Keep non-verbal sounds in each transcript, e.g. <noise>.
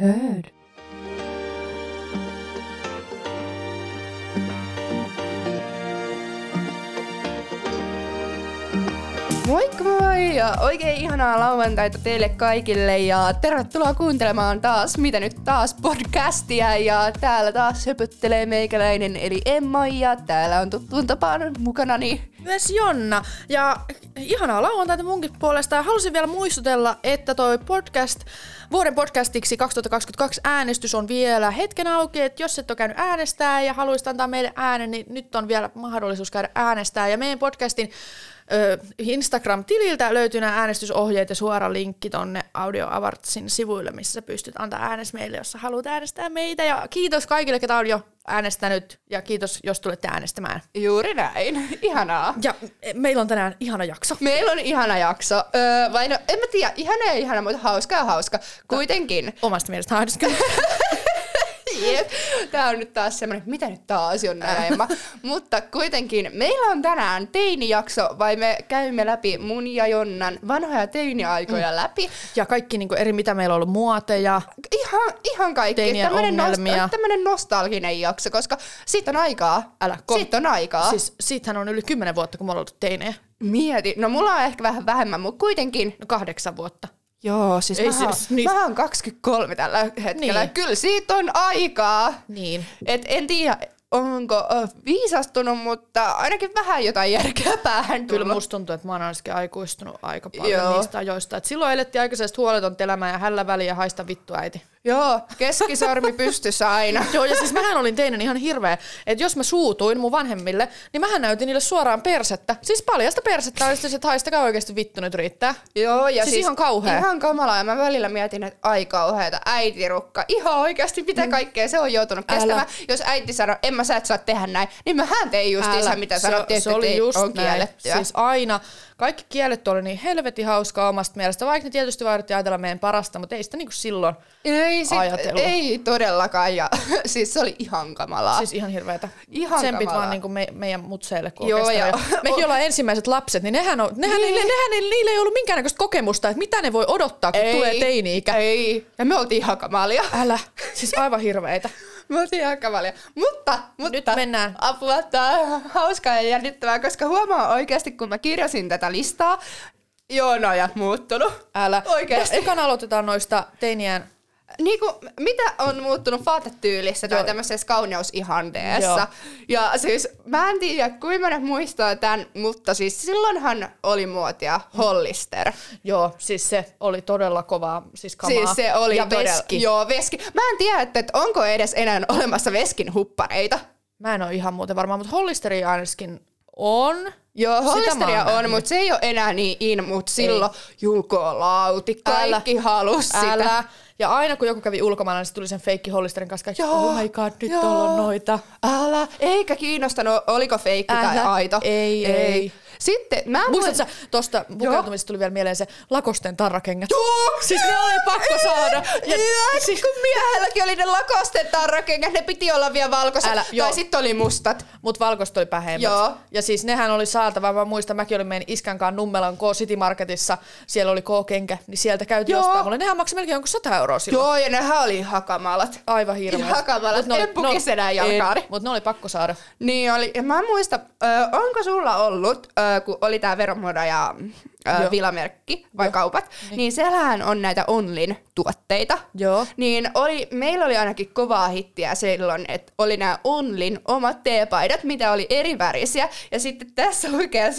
heard. Moikka moi ja oikein ihanaa lauantaita teille kaikille ja tervetuloa kuuntelemaan taas Mitä nyt taas podcastia ja täällä taas höpöttelee meikäläinen eli Emma ja täällä on tuttuun tapaan mukanani Myös Jonna. Ja ihanaa lauantaita munkin puolesta. Halusin vielä muistutella, että toi podcast, vuoden podcastiksi 2022 äänestys on vielä hetken auki, että jos et ole käynyt äänestää ja haluaisit antaa meille äänen, niin nyt on vielä mahdollisuus käydä äänestää. Ja meidän podcastin Instagram-tililtä löytyy nämä äänestysohjeet ja suora linkki tonne Audio Awartsin sivuille, missä sä pystyt antaa äänes meille, jos sä haluat äänestää meitä. Ja kiitos kaikille, ketä on jo äänestänyt ja kiitos, jos tulette äänestämään. Juuri näin, <laughs> ihanaa. Ja e, meillä on tänään ihana jakso. Meillä on ihana jakso. Öö, vai no, en mä tiedä, ihana ja ihana, mutta hauska ja hauska. Kuitenkin. Omasta mielestä hauska. <laughs> Jep. Tää on nyt taas semmoinen, mitä nyt taas on Emma. <laughs> Mutta kuitenkin, meillä on tänään teinijakso, vai me käymme läpi mun ja Jonnan vanhoja teiniaikoja mm. läpi. Ja kaikki niin kuin eri, mitä meillä on ollut muoteja. Ihan, ihan kaikki. Tämmönen, ongelmia. tämmönen nostalginen jakso, koska siitä on aikaa. Älä ko- Siitä on aikaa. Siis siitähän on yli kymmenen vuotta, kun me ollaan oltu teinejä. Mieti. No mulla on ehkä vähän vähemmän, mutta kuitenkin. No kahdeksan vuotta. Joo, siis Ei mä, siis siis, niistä- mä oon 23 tällä hetkellä. Niin. Kyllä siitä on aikaa. Niin. Et en tiedä, onko viisastunut, mutta ainakin vähän jotain järkeä päähän Kyllä tullut. musta tuntuu, että mä oon ainakin aikuistunut aika paljon Joo. niistä ajoista. Et silloin elettiin aikaisesta huoletonta elämää ja hällä väliä haista vittu äiti. Joo, keskisormi pystyssä aina. <laughs> Joo, ja siis mähän olin teinen ihan hirveä, että jos mä suutuin mun vanhemmille, niin mähän näytin niille suoraan persettä. Siis paljasta persettä, oli sitten, että haistakaa oikeasti vittu nyt riittää. Joo, ja Siis ihan kauhea. Ihan kamalaa, ja mä välillä mietin, että ai kauheeta, äitirukka. Ihan oikeasti, mitä kaikkea se on joutunut Mm. Älä. kestämään. Jos äiti sanoo, en mä sä et saa tehdä näin, niin mähän tein justiinsa, Älä. mitä se, sanottiin, se että oli ei, just on näin. kiellettyä. Siis aina, kaikki kielet oli niin helvetin hauskaa omasta mielestä, vaikka ne tietysti vaadittiin ajatella meidän parasta, mutta ei sitä niinku silloin. ei, sit, ajatellut. ei todellakaan, ja <laughs> siis se oli ihan kamalaa. Siis ihan hirveetä. Ihan Tsempit kamalaa. vaan niinku me, meidän mutseille, kun Joo, ja- <laughs> Mekin ollaan ensimmäiset lapset, niin nehän, on, nehän, Niin. niille, nehän niille, niille ei ollut minkäännäköistä kokemusta, että mitä ne voi odottaa, kun tulee teini-ikä. Ei, ja me oltiin ihan kamalia. Älä, siis aivan hirveitä. <laughs> Me oltiin ihan kamalia. Mutta, mutta Nyt mennään. apua, tää on hauskaa ja jännittävää, koska huomaa oikeasti, kun mä kirjasin tätä listaa, joo, no muuttunut. Älä. Oikeesti. Ja ekana aloitetaan noista teiniään Niinku, mitä on muuttunut vaatetyylissä tai tämmöisessä kauneusihanteessa? Joo. Ja siis mä en tiedä, kuinka monet muistaa tämän, mutta siis silloinhan oli muotia Hollister. Joo, siis se oli todella kovaa, siis kamaa. Siis se oli ja todella, veski. Joo, veski. Mä en tiedä, että, että onko edes enää olemassa veskin huppareita. Mä en ole ihan muuten varma, mutta Hollisteri ainakin on. Joo, Hollisteria on, mutta se ei ole enää niin in, mutta silloin Juko Lauti, kaikki halus sitä. Ja aina kun joku kävi ulkomailla, niin se tuli sen feikki Hollisterin kanssa kaikki, Joo, oh my god, nyt joo. on noita. Älä, eikä kiinnostanut, oliko feikki tai Älä. aito. Ei, ei. Sitten mä en Muistatko tosta pukeutumisesta tuli vielä mieleen se Lakosten tarrakengät? Joo, Siis ne oli pakko saada. Ja, ja siis, kun miehelläkin oli ne lakosten tarrakengät, ne piti olla vielä valkoiset. Älä, joo. tai sitten oli mustat. Mut valkoista oli pähemmät. Joo. Ja siis nehän oli saatava, mä muistan, mäkin olin meidän iskän kanssa Nummelan K-City Marketissa, siellä oli K-kenkä, niin sieltä käytiin Joo. ostaa. Mulle nehän maksoi melkein jonkun 100 euroa silloin. Joo, ja nehän oli hakamalat. Aivan hirveä. Ihan kamalat. En pukisi enää jalkaani. Mutta ne oli pakko saada. Niin oli. Ja mä en muista, ö, onko sulla ollut, ö, kun oli tää Veromoda ja Joo. Vilamerkki vai kaupat, niin. niin siellähän on näitä Onlin tuotteita. Joo. Niin oli, meillä oli ainakin kovaa hittiä silloin, että oli nämä Onlin omat teepaidat, mitä oli eri värisiä. Ja sitten tässä lukee,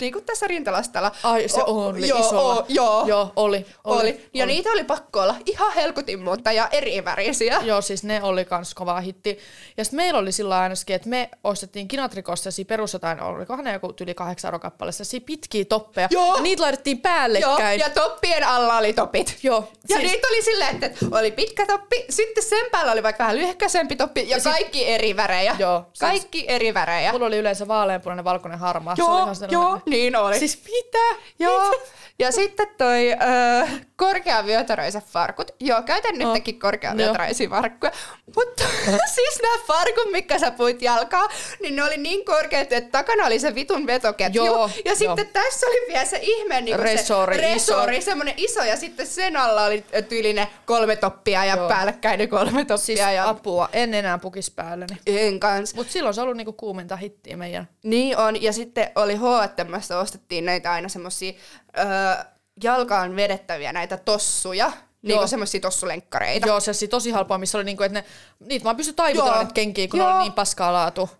niin kuin tässä rintalastalla. Ai, se o- Only joo, isolla. o- joo, Joo, oli. oli. oli. Ja oli. niitä oli pakko olla ihan helkutin monta ja eri värisiä. Joo, siis ne oli kans kovaa hitti. Ja sitten meillä oli sillä ainakin, että me ostettiin Kinatrikossa perus jotain, olikohan ne joku yli kahdeksan euroa kappale, sellaisia pitkiä toppeja. Joo. Ja niitä laitettiin Joo, päällekkäin. ja toppien alla oli topit. Joo, Ja siis- niitä oli silleen, että oli pitkä toppi, sitten sen päällä oli vaikka vähän lyhkäisempi toppi ja, Ja sit- kaikki eri värejä. Joo, siis- Kaikki eri värejä. Mulla oli yleensä vaaleanpunainen, valkoinen, harmaa. se oli Joo, ihan joo, niin oli. Siis mitä? Joo. Ja sitten toi ö, korkeavyötäröiset farkut. Joo, käytän Oh. nytkin korkeavyötäröisiä farkkuja. Mutta <laughs> siis nämä farkut, mitkä sä puit jalkaa, niin ne oli niin korkeat, että takana oli se vitun vetoketju. Joo, ja sitten joo. tässä oli vielä se ihme niinku Resori, se resori, semmonen iso ja sitten sen alla oli tyylinen kolme toppia ja Joo. päällekkäinen kolme toppia. Siis ja apua, en enää pukis päälleni. en kans. Mut silloin se on ollut niinku kuuminta hittiä meidän. Niin on, ja sitten oli H&Mstä ostettiin näitä aina semmosia öö, jalkaan vedettäviä näitä tossuja, niinku semmosia tossulenkkareita. Joo, se oli tosi halpaa, missä oli niinku, että ne, niitä vaan pysty taivutella niitä kenkiä, kun Joo. ne oli niin paskaa laatu.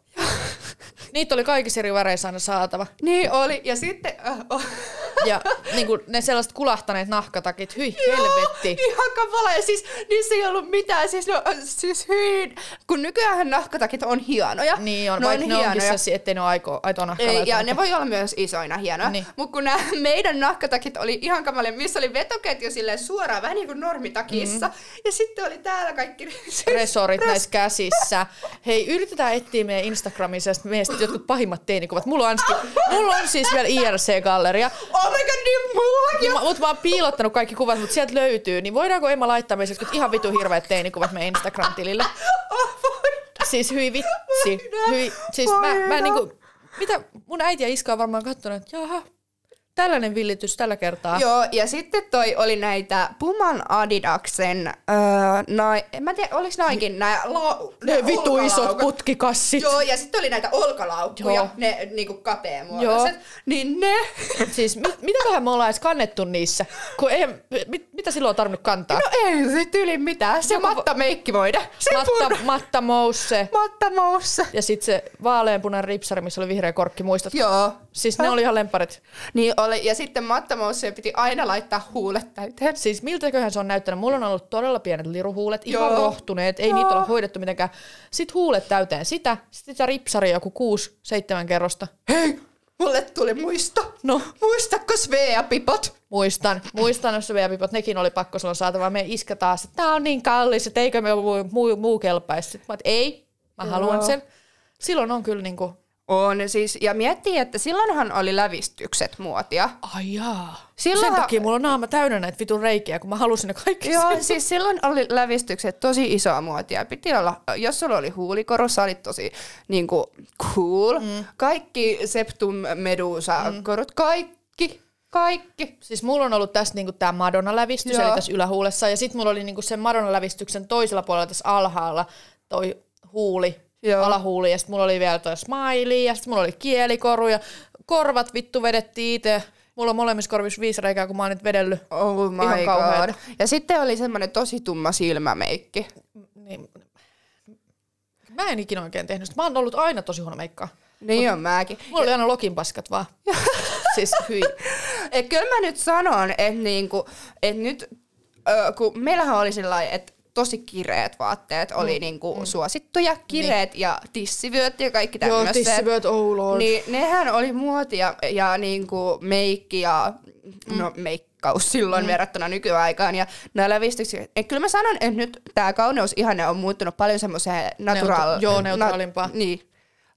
niitä oli kaikissa eri väreissä aina saatava. Niin oli, ja sitten... Äh, oh. <laughs> Ja niinku, ne sellaiset kulahtaneet nahkatakit, hyi helvetti. Joo, ihan kamala. Ja siis niissä ei ollut mitään. Siis, no, siis hyi. Kun nykyään nahkatakit on hienoja. Niin on, ne vaikka on ne onkin hienoja. sellaisia, ettei ne ole aiko, aitoa nahkaa Ei, ja ne voi olla myös isoina hienoja. Niin. Mutta kun nämä <laughs> meidän nahkatakit oli ihan kamalia, missä oli vetoketju silleen suoraan, vähän niin kuin normitakissa. Mm. Ja sitten oli täällä kaikki... <laughs> Siis, resorit näissä käsissä. Hei, yritetään etsiä meidän Instagramissa meistä jotkut pahimmat teinikuvat. Mulla on, ainakin, mulla on siis vielä IRC-galleria, <laughs> Oh my god, niin! Mä, mut mä oon piilottanut kaikki kuvat, mutta sieltä löytyy. Niin voidaanko Emma laittaa jotkut ihan vitu hirveät teinikuvat meidän Instagram-tilille? Oh. Siis hyi vitsi. Hyi, siis mä, mä niinku, mitä mun äiti ja iska on varmaan katsonut, että jaha, tällainen villitys tällä kertaa. Joo, ja sitten toi oli näitä Puman Adidaksen, öö, nai, en mä tiedä, oliks noikin nää, la, Ne vitu isot putkikassit. Joo, ja sitten oli näitä olkalaukkuja, Joo. Ne niinku kapeamuotoiset. Niin ne, Siis mit, mitäköhän me ollaan edes kannettu niissä? Kun ei, mit, mitä silloin on tarvinnut kantaa? no ei se tyli mitään, se Joku- Matta Meikkivoide, se Matta, Matta, Matta Mousse. Matta Mousse. Ja sitten se vaaleanpunainen ripsari, missä oli vihreä korkki, muistatko? Joo. Siis ne oli ihan lemparit. Niin oli, ja sitten Matta Mousse piti aina laittaa huulet täyteen. Siis miltäköhän se on näyttänyt? Mulla on ollut todella pienet liruhuulet, ihan Joo. rohtuneet, ei Joo. niitä ole hoidettu mitenkään. Sitten huulet täyteen sitä, sitten sitä ripsari joku kuusi, seitsemän kerrosta. Hei, mulle tuli muisto. No, Muistatko Svea-pipot? muistan, muistan, jos se vielä pipot, nekin oli pakko silloin saatava. Meidän iskä taas, että tää on niin kallis, että eikö me muu, muu, muu kelpaisi. Sitten mä että ei, mä Joo. haluan sen. Silloin on kyllä niinku, On siis, ja miettii, että silloinhan oli lävistykset muotia. ai jaa. Silloin- Sen takia mulla on naama täynnä näitä vitun reikiä, kun mä halusin ne kaikki Joo, sinne. siis silloin oli lävistykset tosi isoa muotia. Piti olla, jos sulla oli huulikoru, sä olit tosi niinku cool. Mm. Kaikki septum medusa mm. korut, kaikki, kaikki. Siis mulla on ollut tässä niinku tää Madonna-lävistys, Joo. eli tässä ylähuulessa, ja sitten mulla oli niinku sen Madonna-lävistyksen toisella puolella tässä alhaalla toi huuli, Joo. alahuuli, ja sitten mulla oli vielä toi smiley, ja sitten mulla oli kielikoru, ja korvat vittu vedettiin itse. Mulla on molemmissa korvissa viisi reikää, kun mä oon nyt vedellyt. Oh my Ihan god. Ja sitten oli semmoinen tosi tumma silmämeikki. Niin, mä en ikinä oikein tehnyt sitä. Mä oon ollut aina tosi huono meikkaa. Niin on mäkin. Mulla oli aina lokin paskat vaan. <laughs> siis hyi. Et kyllä mä nyt sanon, että niinku, et nyt, ö, kun meillähän oli sillä lailla, että tosi kireet vaatteet oli niinku Mm. suosittuja, kireet ja tissivyöt ja kaikki Joo, tämmöiset. tissivyöt, oh lord. Niin nehän oli muotia ja niinku meikki ja no meikkaus silloin mm. verrattuna nykyaikaan ja nämä lävistykset. Et kyllä mä sanon, että nyt tämä kauneus ihanne on muuttunut paljon semmoiseen natural... joo, neutraalimpaa. niin.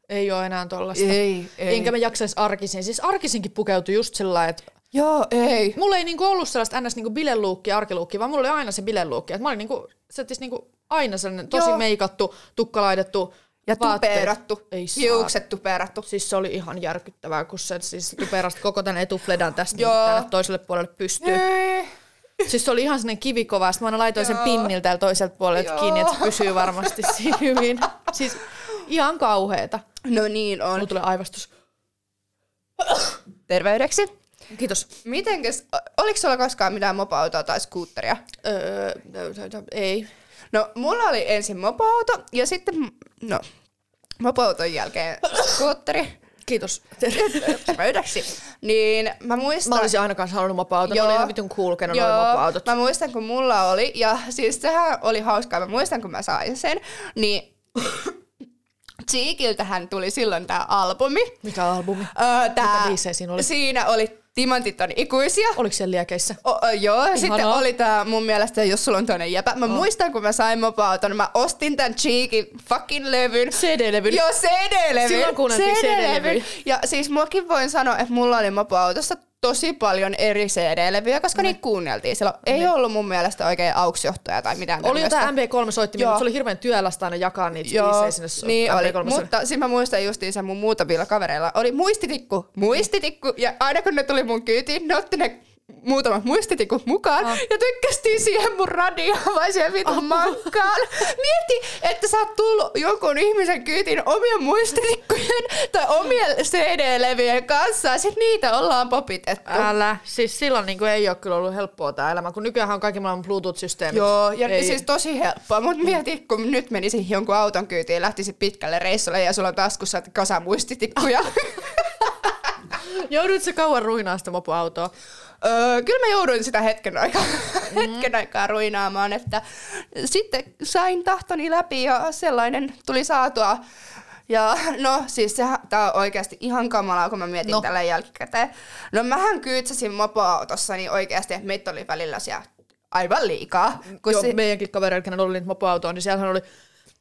Ei oo enää tollasta. Ei, ei. Enkä mä jaksais arkisin. Siis arkisinkin pukeutui just sillä että Joo, ei. mulla ei niinku ollut sellaista ns. Niinku bileluukki, arkiluukki, vaan mulla oli aina se bileluukki. Et mä olin niinku, se niinku aina sellainen tosi Joo. meikattu, tukka laitettu, Ja vaatteet. tuperattu. Ei saa. Hiukset tuperattu. Siis se oli ihan järkyttävää, kun se siis tuperasti koko tämän etufledan tästä Joo. niin tänne toiselle puolelle pystyy. Ei. Siis se oli ihan sellainen kivikova, sitten mä aina laitoin sen Joo. pinniltä täällä toiselta puolelta Joo. kiinni, että se pysyy varmasti <laughs> siinä hyvin. Siis ihan kauheeta. No niin on. Mulla tulee aivastus. Terveydeksi. Kiitos. Mitenkäs, oliko sulla koskaan mitään mopoautoa tai skuutteria? Öö, ei. No, mulla oli ensin mopoauto ja sitten, no, mopoauton jälkeen skuutteri. Kiitos. Terveydeksi. Niin mä muistan... Mä olisin aina kanssa halunnut mopoauton. Ne Joo. oli ihan vitun cool, Joo, oli mopoautot. mä muistan kun mulla oli, ja siis sehän oli hauskaa, mä muistan kun mä sain sen, niin Cheekiltähän tuli silloin tää albumi. Mikä albumi? Öö, tää, Mitä biisejä siinä oli? Siinä oli Timantit on ikuisia. Oliko siellä liekeissä? O, o, joo, ja sitten Ihanaa. oli tää mun mielestä, jos sulla on toinen jäpä. Mä muistan, kun mä sain mopoauton, mä ostin tän Cheekin fucking levyn. CD-levyn. Joo, CD-levyn. Silloin kuunneltiin CD-levyn. CD-levyjä. Ja siis muakin voin sanoa, että mulla oli mopoautossa tosi paljon eri CD-levyjä, koska niitä kuunneltiin. Silloin ei ollut mun mielestä oikein auksjohtoja tai mitään Oli jotain MB3-soittimia, Joo. mutta se oli hirveän työlästä aina jakaa niitä Joo, biisejä sinne so- niin oli. MP3. Mutta sitten mä muistan justiinsa mun muutamilla kavereilla oli muistitikku, muistitikku, ja aina kun ne tuli mun kyytiin, ne otti ne muutamat muistitikut mukaan Ah. ja tykkästiin siihen mun radioon vai siihen vitun mankkaan. Mieti, että sä oot tullut jonkun ihmisen kyytiin omien muistitikkujen tai omien CD-levyjen kanssa ja sit niitä ollaan popitettu. Älä. Siis silloin niin kuin ei ole kyllä ollut helppoa tämä elämä, kun nykyään on kaikki maailman Bluetooth-systeemit. Joo, ja ei. siis tosi helppoa, mutta mieti, kun nyt menisin jonkun auton kyytiin ja lähtisit pitkälle reissulle ja sulla on taskussa kasa muistitikkuja. <laughs> Joudut se kauan ruinaa sitä mopoautoa. Öö, kyllä mä jouduin sitä hetken aikaa, hetken aikaa ruinaamaan, että sitten sain tahtoni läpi ja sellainen tuli saatua. Ja no siis se, tää on oikeasti ihan kamalaa, kun mä mietin No. tällä jälkikäteen. No mähän kyydsäsin mopoautossa niin oikeasti, meitä oli välillä siellä aivan liikaa. Kun Joo, se, meidänkin kavereilla, kenellä oli niitä mopoautoa, niin siellähän oli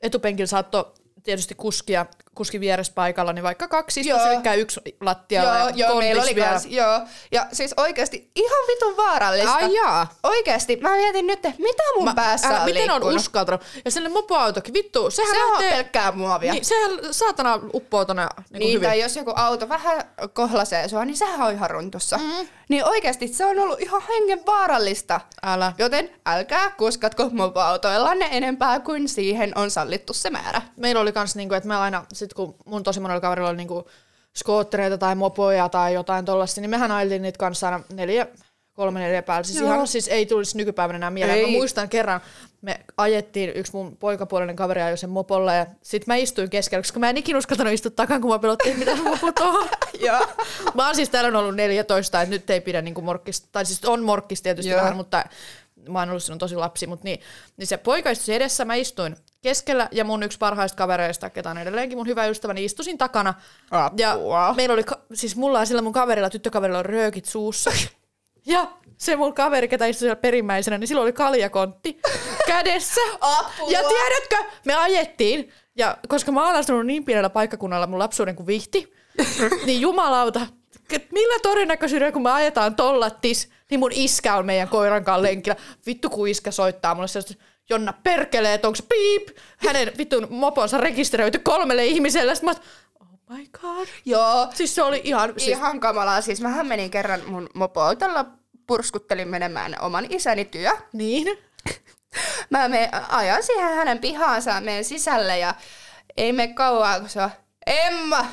etupenkillä saatto tietysti kuskia, kuski vieressä paikalla, niin vaikka kaksi Joo. istuisi, eli yksi lattialla joo, ja joo, meillä oli kans, joo. Ja siis oikeasti ihan vitun vaarallista. Ai jaa. Oikeasti, mä mietin nyt, että mitä mun mä, päässä älä, on miten on liikkunut. uskaltanut? Ja sellainen mopoautokin, vittu, sehän Se on lähtee... pelkkää muovia. Niin, sehän saatana uppoo tonne niin Niin, hyvin. tai jos joku auto vähän kohlasee sua, niin sehän on ihan runtussa. Mm. Niin oikeasti se on ollut ihan hengen vaarallista. Älä. Joten älkää kuskatko mopoautoillanne enempää kuin siihen on sallittu se määrä. Meillä oli kans niinku, että me aina, sit kun mun tosi monella kaverilla oli niinku skoottereita tai mopoja tai jotain tollasta, niin mehän ajeltiin niitä kanssa aina neljä, kolme neljä päällä. Siis Joo. ihan siis ei tulisi nykypäivänä enää mieleen. Ei. Mä muistan kerran, me ajettiin, yksi mun poikapuolinen kaveri ajoi sen mopolla ja sit mä istuin keskellä, koska mä en ikinä uskaltanut istua takan, kun mä pelottiin, mitä mopo tuohon. <laughs> Joo. Mä oon siis täällä ollut 14, että nyt ei pidä niinku morkkista, tai siis on morkkista tietysti Joo. vähän, mutta mä oon ollut silloin tosi lapsi, mutta niin, niin se poika istui edessä, mä istuin keskellä ja mun yksi parhaista kavereista, ketä on edelleenkin mun hyvä ystäväni, istusin takana. Ja Apua. meillä oli, ka- siis mulla ja sillä mun kaverilla, tyttökaverilla on röökit suussa. <laughs> Ja se mun kaveri, ketä istui siellä perimmäisenä, niin sillä oli kaljakontti <laughs> kädessä. Apua. Ja tiedätkö, me ajettiin, ja koska mä oon asunut niin pienellä paikkakunnalla mun lapsuuden kuin vihti, <laughs> niin jumalauta, millä todennäköisyydellä, kun me ajetaan tollattis, niin mun iskä on meidän koiran kanssa lenkillä. Vittu, kun iskä soittaa mulle sellaista, Jonna perkelee, että onko se piip, hänen vittun moponsa rekisteröity kolmelle ihmiselle. Sitten mä oot, oh my god. Joo. Siis se oli ihan... Siis, Ihan kamalaa. Siis mähän menin kerran mun mopoautolla purskuttelin menemään oman isäni työ. niin. <laughs> Mä me ajan siihen hänen pihaansa, menen sisälle ja ei me kauaa, kun se on Emma.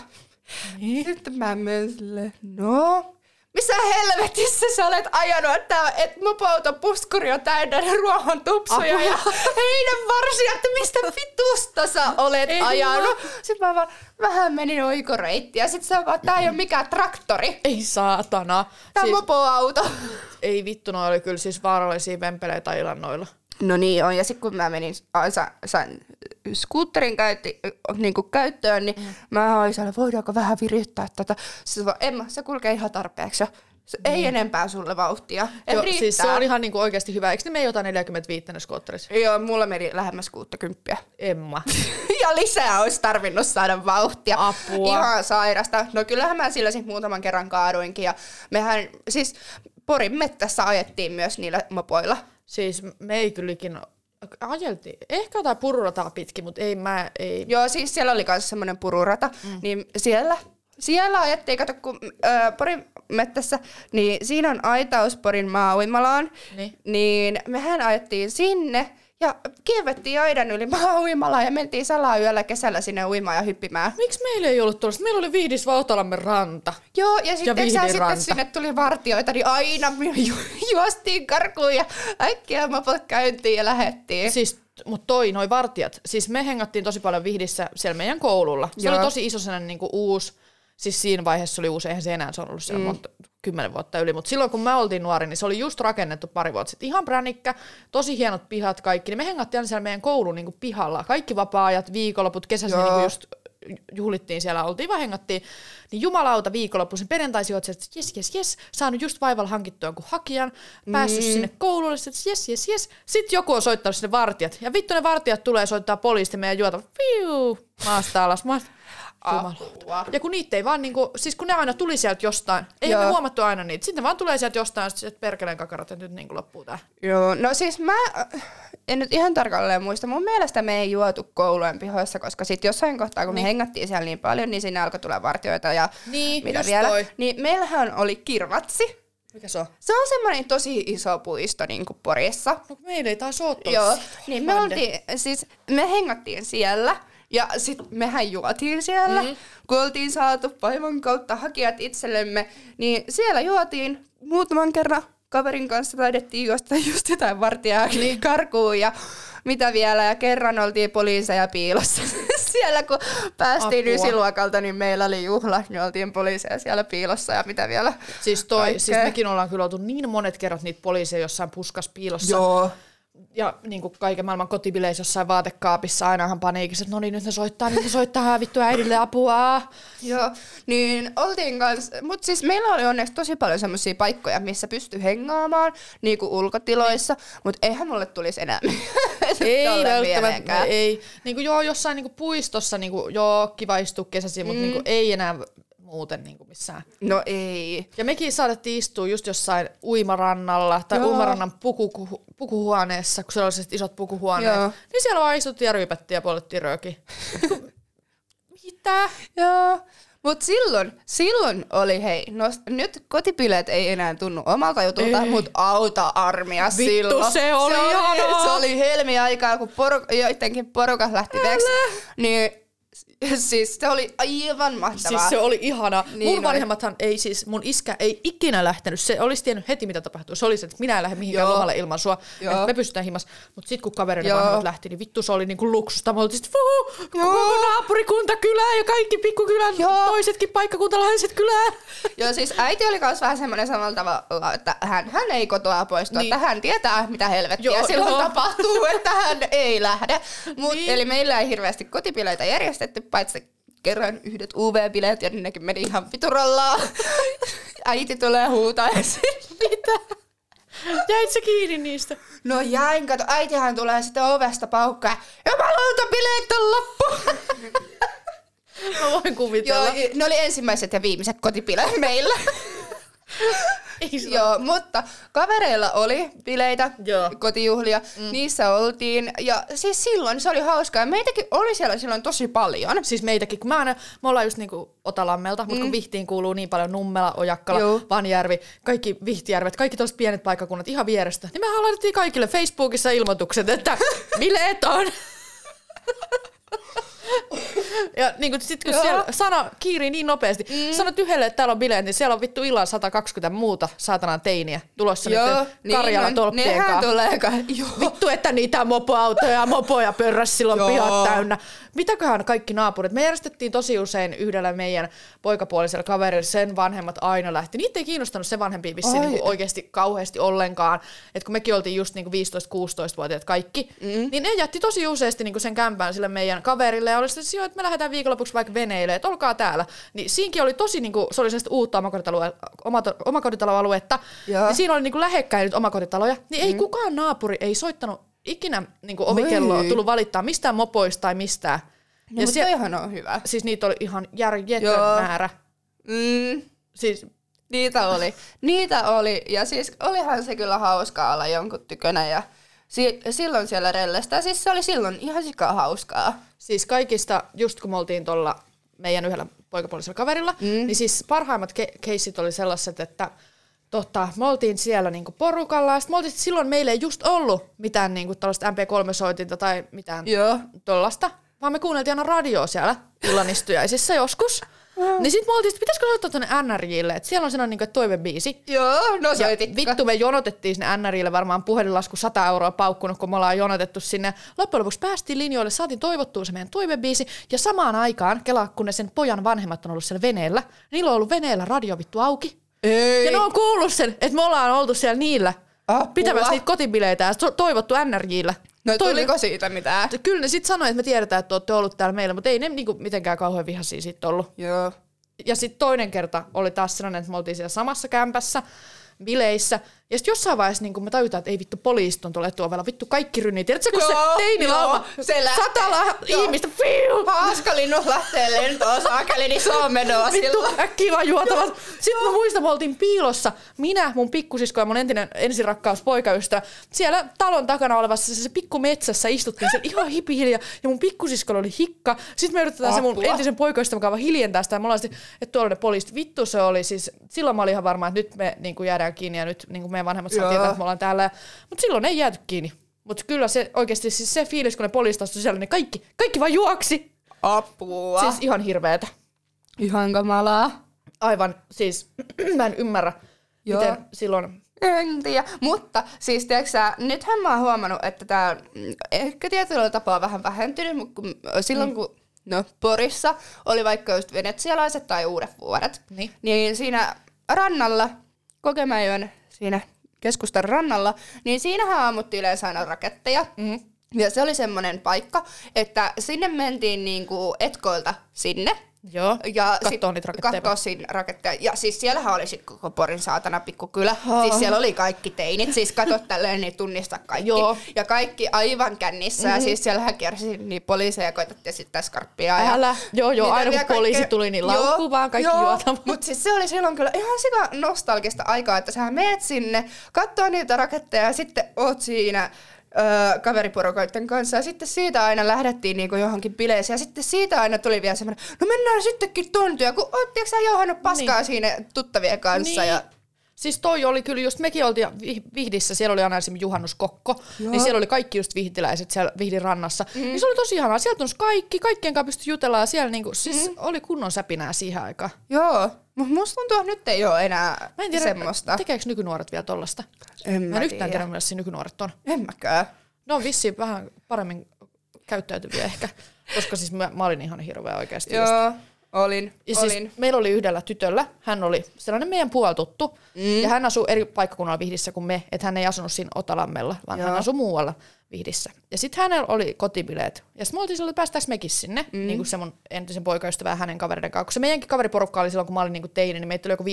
niin. Sitten mä menen silleen, no, missä helvetissä sä olet ajanut, että et mopouto puskuri on täynnä ruohon tupsuja ja heidän varsia, että mistä vitusta sä olet Ei ajanut. Sitten mä vaan vähän menin oikoreittiä. Sitten se on vaan, tää ei ole mikään traktori. Ei saatana. Tää on Siis, mopoauto. ei vittu, no oli kyllä siis vaarallisia vempeleitä ilannoilla. No niin on, ja sitten kun mä menin, sa, sain skuutterin käytti, niin kuin käyttöön, niin mm. mä olin siellä, voidaanko vähän virittää tätä. Sitten vaan, Emma, se kulkee ihan tarpeeksi jo. Se ei enempää sulle vauhtia. Joo, riittää. siis se on ihan niinku oikeasti hyvä. Eikö ne mene jotain 45 ne skootterissa? Joo, mulla meni lähemmäs 60. Emma. <laughs> ja lisää olisi tarvinnut saada vauhtia. Apua. Ihan sairasta. No kyllähän mä sillä sitten muutaman kerran kaaduinkin. Ja mehän siis Porin mettässä ajettiin myös niillä mopoilla. Siis me ei kyllä ikinä ajeltiin. Ehkä jotain pururataa pitkin, mutta ei mä, ei. Joo, siis siellä oli myös semmoinen pururata, mm. niin siellä, siellä ajettiin, kato kun äh, Porin mettässä, niin siinä on aitaus Porin maa-uimalaan, Niin. niin mehän ajettiin sinne ja kievettiin aidan yli maa-uimalaan ja mentiin salaa yöllä kesällä sinne uimaan ja hyppimään. Miksi meillä ei ollut tuollaista? Meillä oli Vihdis Vautalammen ranta. Joo, ja sitten Vihdin sitten sinne tuli vartioita, niin aina me ju- juostiin karkuun ja äkkiä mopot käyntiin ja lähettiin. Siis, mutta toi, noi vartijat. Siis me hengattiin tosi paljon Vihdissä siellä meidän koululla. Se Joo. oli tosi iso sellainen niinku uusi, siis siinä vaiheessa oli uusi, eihän se enää se ollut siellä mm. monta, kymmenen vuotta yli, mutta silloin kun me oltiin nuori, niin se oli just rakennettu pari vuotta sitten. Ihan pränikkä, tosi hienot pihat kaikki, niin me hengattiin aina siellä meidän koulun niinku pihalla. Kaikki vapaa-ajat, viikonloput, kesäisin Joo. niinku just juhlittiin siellä, oltiin vaan hengattiin, niin jumalauta viikonloppuisin perjantaisin oot että jes, jes, jes, saanut just vaivalla hankittua jonkun hakijan, päässyt mm. sinne koululle, että jes, jes, jes. Sitten joku on soittanut sinne vartijat, ja vittu ne vartijat tulee soittaa poliisille meidän juota, viu, maasta alas, maasta. Jumalauta. Ja kun niitä ei vaan niinku, siis kun ne aina tuli sieltä jostain, ei Joo. me huomattu aina niitä, sitten ne vaan tulee sieltä jostain, että perkeleen kakarat, että nyt niinku loppuu tää. Joo, no siis mä en nyt ihan tarkalleen muista. Mun mielestä me ei juotu koulujen pihoissa, koska sit jossain kohtaa, kun niin. me hengattiin siellä niin paljon, niin sinne alkoi tulla vartioita ja Niin, mitä vielä. toi. Niin meillähän oli kirvatsi. Mikä se on? Se on semmoinen tosi iso puisto niin kuin Porissa. No meillä ei taas oo Joo, niin me oltiin, siis me hengattiin siellä ja sit mehän juotiin siellä, mm. kun oltiin saatu päivän kautta hakijat itsellemme, niin siellä juotiin muutaman kerran kaverin kanssa taidettiin juosta just jotain vartijaa niin. karkuun ja mitä vielä, ja kerran oltiin poliiseja piilossa <laughs> siellä, kun päästiin Apua. ysiluokalta, niin meillä oli juhla, niin oltiin poliiseja siellä piilossa ja mitä vielä. Siis toi, Kaikkea. siis mekin ollaan kyllä oltu niin monet kerrat niitä poliiseja jossain puskas piilossa. Joo. Ja niin kuin kaiken maailman kotibileissä jossain vaatekaapissa ainahan paniikissa, että no niin, nyt ne soittaa, nyt ne soittaa vittu äidille apua. Joo, niin oltiin kans, mut siis meillä oli onneksi tosi paljon semmoisia paikkoja, missä pystyi hengaamaan, niinku ulkotiloissa, mut eihän mulle tulisi enää <laughs> Ei välttämättä, ei. Niin kuin joo, jossain niin kuin puistossa, niin kuin, joo, kiva istua kesäsi, mutta niin kuin, ei enää muuten niin kuin missään. No ei. Ja mekin saatettiin istua just jossain uimarannalla tai Joo. uimarannan puku, pukuhuoneessa, kun siellä oli isot pukuhuoneet. Joo. Niin siellä vaan istuttiin ja ryypättiin ja poltettiin rööki. <laughs> Mitä? Joo. Mut silloin, silloin oli hei, no nyt kotipileet ei enää tunnu omalta jutulta, Ei. mut auta armia Vittu, silloin. se oli ihanaa. Se oli helmiaikaa, kun poru, joidenkin porukat lähti veksi, niin <laughs> siis se oli aivan mahtavaa. Siis se oli ihana. Niin mun oli. vanhemmathan ei siis, mun iskä ei ikinä lähtenyt. Se olisi tiennyt heti mitä tapahtuu. Se oli se, että minä en lähde mihinkään Joo. lomalle ilman sua. Joo. Me pystytään himas. Mutta sitten kun kaverin Joo. vanhemmat lähti, niin vittu se oli niinku luksusta. Me oltiin sit, "Fuhu, Joo. koko naapurikunta kylää ja kaikki pikkukylän Joo. toisetkin paikkakuntalaiset kylää. <laughs> Joo, siis äiti oli myös vähän semmoinen samalla tavalla, että hän, hän ei kotoa poistu, niin. Niin. että hän tietää, mitä helvettiä Joo, silloin joo. tapahtuu, että hän ei lähde. Mut, Niin. Eli meillä ei hirveästi kotipileitä järjestetty, paitsi kerran yhdet UV-bileet, ja nekin meni ihan viturollaan. <laughs> Äiti tulee huutaa mitä? Jäit sä kiinni niistä? No jäin, kato, äitihän tulee sitten ovesta paukkaa. Jumalauta, bileet on loppu! <laughs> Mä voin kuvitella. Joo, ne oli ensimmäiset ja viimeiset kotipileet meillä. Joo, mutta kavereilla oli bileitä, Joo. kotijuhlia, mm. niissä oltiin. Ja siis silloin se oli hauskaa. Ja meitäkin oli siellä silloin tosi paljon. Siis meitäkin, kun mä aina, me ollaan just niinku Otalammelta, mutta kun Vihtiin kuuluu niin paljon Nummela, Ojakkala, Joo. Vanjärvi, kaikki Vihtijärvet, kaikki toiset pienet paikkakunnat ihan vierestä, niin mehän laitettiin kaikille Facebookissa ilmoitukset, että <laughs> bileet on. <laughs> Ja niin kun sit kun Joo. siellä sana kiirii niin nopeasti, mm. sanot yhdelle, että täällä on bileet, niin siellä on vittu illan 120 muuta saatanan teiniä tulossa nyt Karjala tolppien nehän kanssa. tulee ka- Joo. Vittu, että niitä mopoautoja ja mopoja pörräs silloin Joo. pihat täynnä. Mitäköhän kaikki naapurit? Me järjestettiin tosi usein yhdellä meidän poikapuolisella kaverilla, sen vanhemmat aina lähti. Niitä ei kiinnostanut se vanhempi vissiin niin oikeasti kauheasti ollenkaan. Et kun mekin oltiin just niin 15-16-vuotiaat kaikki, mm. niin ne jätti tosi useasti niin sen kämpään sille meidän kaverille ja oli sitten, että, "Joo, että me lähdetään viikonlopuksi vaikka veneille, että olkaa täällä. Niin siinkin oli tosi, niin kuin, se oli sellaista uutta omakotitaloaluetta. Joo. Niin siinä oli niin kuin lähekkäin nyt omakotitaloja, niin ei kukaan naapuri ei soittanut ikinä niin kuin ovikelloa, Oi. tullut valittaa mistään mopoista tai mistään. No, ja mutta toihan on hyvä. siis niitä oli ihan järjetön Joo. määrä. Mm, Siis niitä oli. Niitä oli. Ja siis olihan se kyllä hauskaa olla jonkun tykönä. Ja si- silloin siellä rellestä. Siis se oli silloin ihan sikaa hauskaa. Siis kaikista, just kun me oltiin tuolla meidän yhdellä poikapuolisella kaverilla, mm. niin siis parhaimmat ke- keissit oli sellaiset, että tota, me oltiin siellä niinku porukalla, ja sit me oltiin, silloin meillä ei just ollut mitään niinku tällaista MP3-soitinta tai mitään Joo. tollasta, vaan me kuunneltiin aina radioa siellä illanistujaisissa joskus. Niin sit me oltiin, että pitäisikö soittaa tonne NRJille, että siellä on sellainen niinku, toivebiisi. Joo, no Ja soitikka. vittu me jonotettiin sinne NRille varmaan puhelinlasku 100 euroa paukkunut, kun me ollaan jonotettu sinne. Loppujen lopuksi päästiin linjoille, saatiin toivottua se meidän toivebiisi. Ja samaan aikaan, kelaa kun ne sen pojan vanhemmat on ollut siellä veneellä, niillä on ollut veneellä radio vittu auki. Ei. Ja ne on kuullut sen, että me ollaan oltu siellä niillä Apua. pitämässä niitä kotibileitä ja toivottu NRJille. No Toive- tuliko siitä mitään? Kyllä ne sitten sanoi, että me tiedetään, että olette ollut täällä meillä, mutta ei ne niinku mitenkään kauhean vihaisia siitä ollut. Joo. Ja sitten toinen kerta oli taas sellainen, että me oltiin siellä samassa kämpässä, bileissä, Ja sitten jossain vaiheessa niin kun me tajutaan, että ei vittu, poliisit on tuolla etuovella, vittu kaikki rynnii. Tiedätkö, kun Joo, se lähtee. satala Joo. ihmistä, fiu, Haaskalinnut lähtee lentoon saakeli, niin se on menoa vittu, äkkiä vaan juotavat. Sitten mä muistan, me oltiin piilossa, minä, mun pikkusisko ja mun entinen ensirakkaus poikaystävä. Siellä talon takana olevassa se, se pikku metsässä istuttiin siellä ihan hipihiljaa ja mun pikkusiskolla oli hikka. Sitten me yritetään se mun Apua. entisen poikaystävän kanssa hiljentää sitä ja me ollaan sitten, että tuolla ne poliisit, vittu se oli siis, silloin mä olin ihan varma, että nyt me niin kuin jäädään kiinni ja nyt niin kuin meidän vanhemmat saa tietää, että me ollaan täällä. Mutta silloin ei jääty kiinni. Mutta kyllä se oikeasti siis se fiilis, kun ne poliisit astuivat siellä, niin kaikki, kaikki vaan juoksi. Apua. Siis ihan hirveetä. ihan kamalaa. Aivan, siis <clears throat> mä en ymmärrä, Joo. miten silloin... En tiedä, mutta siis tiedätkö sä, nythän mä oon huomannut, että tää mm, ehkä tietyllä tapaa vähän vähentynyt, mutta kun, silloin Mm. kun no, Porissa oli vaikka just venetsialaiset tai uudet vuodet, Niin. niin siinä rannalla, Kokemäen siinä keskustan rannalla, niin siinähän ammuttiin yleensä aina raketteja. Mm. Ja se oli semmoinen paikka, että sinne mentiin niinku etkoilta sinne. Joo, Ja sit niitä raketteja. Kattoo siinä raketteja. Ja siis siellähän oli sit koko Porin saatana pikkukylä. Oh. Siis siellä oli kaikki teinit. Siis katot tälleen, niin tunnista kaikki. Joo. Ja kaikki aivan kännissä. Mm-hmm. Ja siis siellähän kiersi niin poliiseja koitettiin esittää skarppia. Ja Älä. Joo, joo, mitä aina kun vielä poliisi tuli, niin laukku vaan kaikki juotamaan. Mutta siis se oli silloin kyllä ihan sika nostalgista aikaa, että sä meet sinne, katsoo niitä raketteja ja sitten oot siinä öö, kaveriporukoiden kanssa ja sitten siitä aina lähdettiin niinku johonkin bileeseen ja sitten siitä aina tuli vielä semmoinen, no mennään sittenkin tuntia, kun oot tiiäks sä johannut paskaa niin. siinä tuttavien kanssa Niin. ja Siis toi oli kyllä just, mekin oltiin Vi- Vihdissä, siellä oli aina esimerkiksi juhannuskokko, Joo. niin siellä oli kaikki just vihdiläiset siellä Vihdin rannassa. Mm. Niin se oli tosi ihanaa, sieltä tunsi kaikki, kaikkien kanssa pystyi jutellaan ja siellä niinku, siis mm. oli kunnon säpinää siihen aikaan. joo, mutta musta tuntuu, että nyt ei ole enää Mä en tiedä, semmoista. tekeekö nykynuoret vielä tollasta? En Mä mä en yhtään tiedä. millaisia nykynuoret on. En mäkään. Ne on vissiin vähän paremmin käyttäytyviä ehkä, koska siis mä, mä olin ihan hirveä oikeasti. just. Joo, olin, Ja olin. siis meillä oli yhdellä tytöllä, hän oli sellainen meidän puoltuttu, mm. ja hän asuu eri paikkakunnalla Vihdissä kuin me, että hän ei asunut siinä Otalammella, vaan Joo. hän asui muualla Vihdissä. Ja sitten hänellä oli kotibileet, ja sitten me oltiin silloin, että päästäänkö mekin sinne, mm. niin kuin se mun entisen poikaystävä ja hänen kavereiden kanssa. Kun se meidänkin kaveriporukka oli silloin, kun mä olin niin teini, niin meitä oli joku 15-20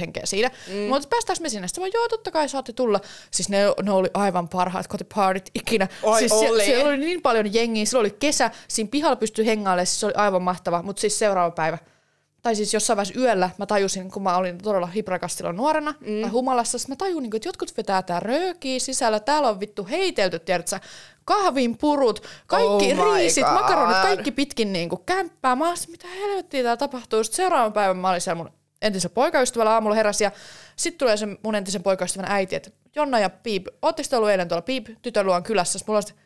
henkeä siinä. Mm. Mä oltiin, päästäänkö me sinne? Sitten mä, joo, totta kai saatte tulla. Siis ne, ne oli aivan parhaat kotipartit ikinä. Oi, siis oli. siellä, siellä oli niin paljon jengiä, silloin oli kesä, siinä pihalla pystyi hengailemaan, siis se oli aivan mahtava. Mutta siis seuraava päivä, tai siis jossain vaiheessa yöllä mä tajusin, kun mä olin todella hiprakas silloin nuorena mm. tai humalassa, sit mä tajuin, niin että jotkut vetää tää röökiä sisällä, täällä on vittu heitelty, tiedätkö kahvin purut, kaikki Oh riisit, God. makaronit, kaikki pitkin niin kuin kämppää. Mä olin, mitä helvettiä täällä tapahtuu. Sitten seuraavan päivän mä olin siellä mun entisen poikaystävällä aamulla heräsi ja sitten tulee se mun entisen poikaystävän äiti, että Jonna ja Piip, ootteko te ollut eilen tuolla Piip tytön luon kylässä? Sitten mulla on sit,